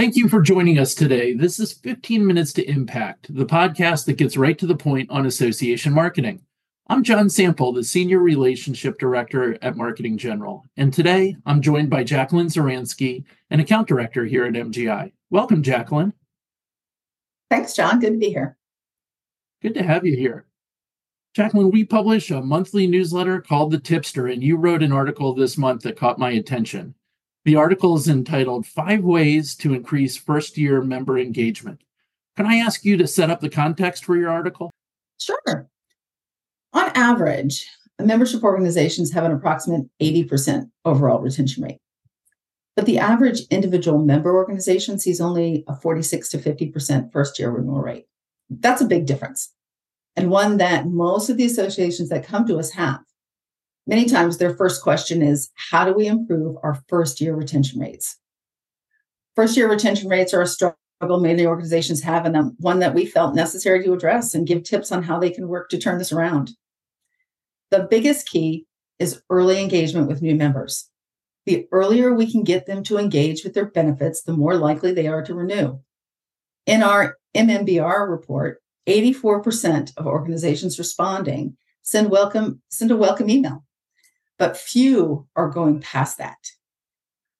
Thank you for joining us today. This is 15 Minutes to Impact, the podcast that gets right to the point on association marketing. I'm John Sample, the Senior Relationship Director at Marketing General, and today I'm joined by Jacqueline Zaransky, an Account Director here at MGI. Welcome, Jacqueline. Thanks, John. Good to be here. Good to have you here. Jacqueline, we publish a monthly newsletter called The Tipster, and you wrote an article this month that caught my attention. The article is entitled Five Ways to Increase First Year Member Engagement. Can I ask you to set up the context for your article? Sure. On average, membership organizations have an approximate 80% overall retention rate. But the average individual member organization sees only a 46 to 50% first year renewal rate. That's a big difference, and one that most of the associations that come to us have. Many times, their first question is How do we improve our first year retention rates? First year retention rates are a struggle many organizations have, and one that we felt necessary to address and give tips on how they can work to turn this around. The biggest key is early engagement with new members. The earlier we can get them to engage with their benefits, the more likely they are to renew. In our MMBR report, 84% of organizations responding send welcome send a welcome email, but few are going past that.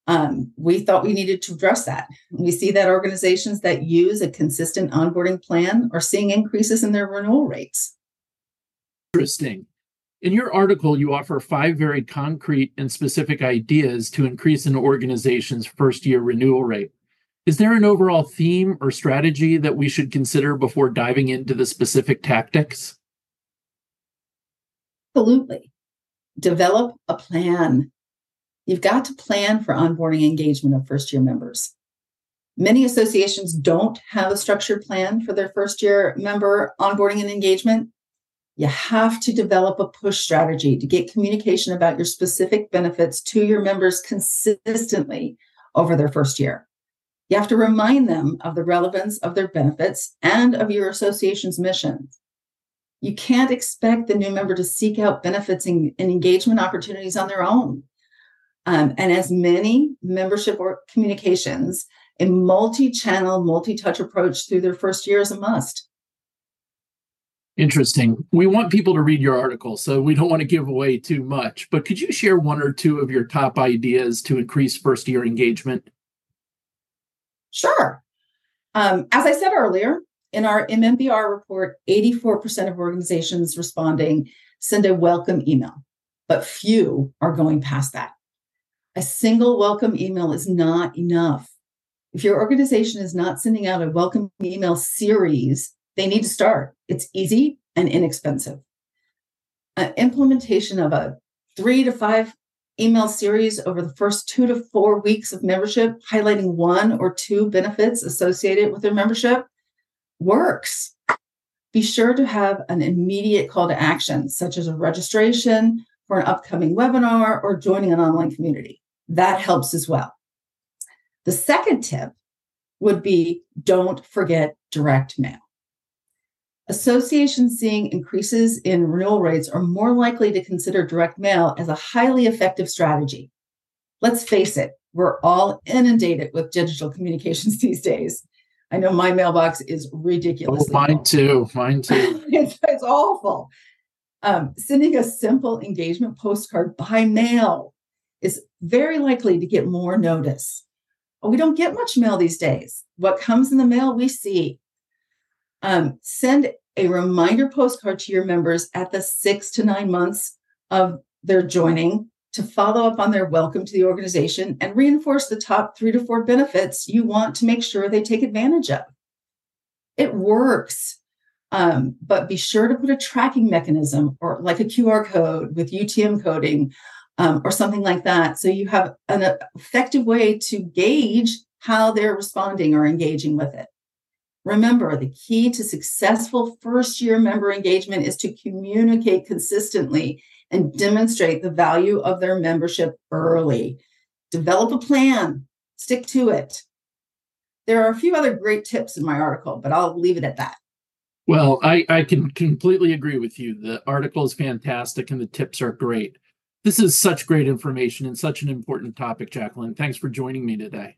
Um, we thought we needed to address that. We see that organizations that use a consistent onboarding plan are seeing increases in their renewal rates. Interesting. In your article, you offer five very concrete and specific ideas to increase an organization's first year renewal rate. Is there an overall theme or strategy that we should consider before diving into the specific tactics? Absolutely. Develop a plan. You've got to plan for onboarding engagement of first year members. Many associations don't have a structured plan for their first year member onboarding and engagement. You have to develop a push strategy to get communication about your specific benefits to your members consistently over their first year. You have to remind them of the relevance of their benefits and of your association's mission. You can't expect the new member to seek out benefits and, and engagement opportunities on their own. Um, and as many membership or communications, a multi channel, multi touch approach through their first year is a must. Interesting. We want people to read your article, so we don't want to give away too much. But could you share one or two of your top ideas to increase first year engagement? Sure. Um, as I said earlier, in our MMBR report, 84% of organizations responding send a welcome email, but few are going past that. A single welcome email is not enough. If your organization is not sending out a welcome email series, they need to start. It's easy and inexpensive. Implementation of a three to five email series over the first two to four weeks of membership, highlighting one or two benefits associated with their membership, works. Be sure to have an immediate call to action, such as a registration for an upcoming webinar or joining an online community. That helps as well. The second tip would be don't forget direct mail. Associations seeing increases in renewal rates are more likely to consider direct mail as a highly effective strategy. Let's face it, we're all inundated with digital communications these days. I know my mailbox is ridiculous. Oh, mine too. Mine too. it's, it's, awful. Um, sending a simple engagement postcard by mail is very likely to get more notice. We don't get much mail these days. What comes in the mail, we see. Um, send a reminder postcard to your members at the six to nine months of their joining to follow up on their welcome to the organization and reinforce the top three to four benefits you want to make sure they take advantage of. It works. Um, but be sure to put a tracking mechanism or like a QR code with UTM coding um, or something like that. So you have an effective way to gauge how they're responding or engaging with it. Remember, the key to successful first year member engagement is to communicate consistently and demonstrate the value of their membership early. Develop a plan, stick to it. There are a few other great tips in my article, but I'll leave it at that. Well, I, I can completely agree with you. The article is fantastic and the tips are great. This is such great information and such an important topic, Jacqueline. Thanks for joining me today.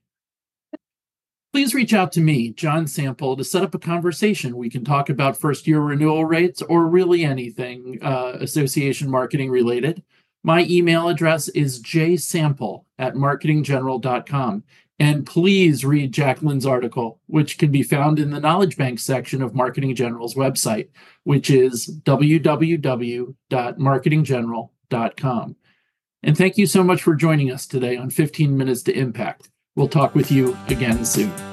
Please reach out to me, John Sample, to set up a conversation. We can talk about first year renewal rates or really anything uh, association marketing related. My email address is jsample at marketinggeneral.com. And please read Jacqueline's article, which can be found in the Knowledge Bank section of Marketing General's website, which is www.marketinggeneral.com. And thank you so much for joining us today on 15 Minutes to Impact. We'll talk with you again soon.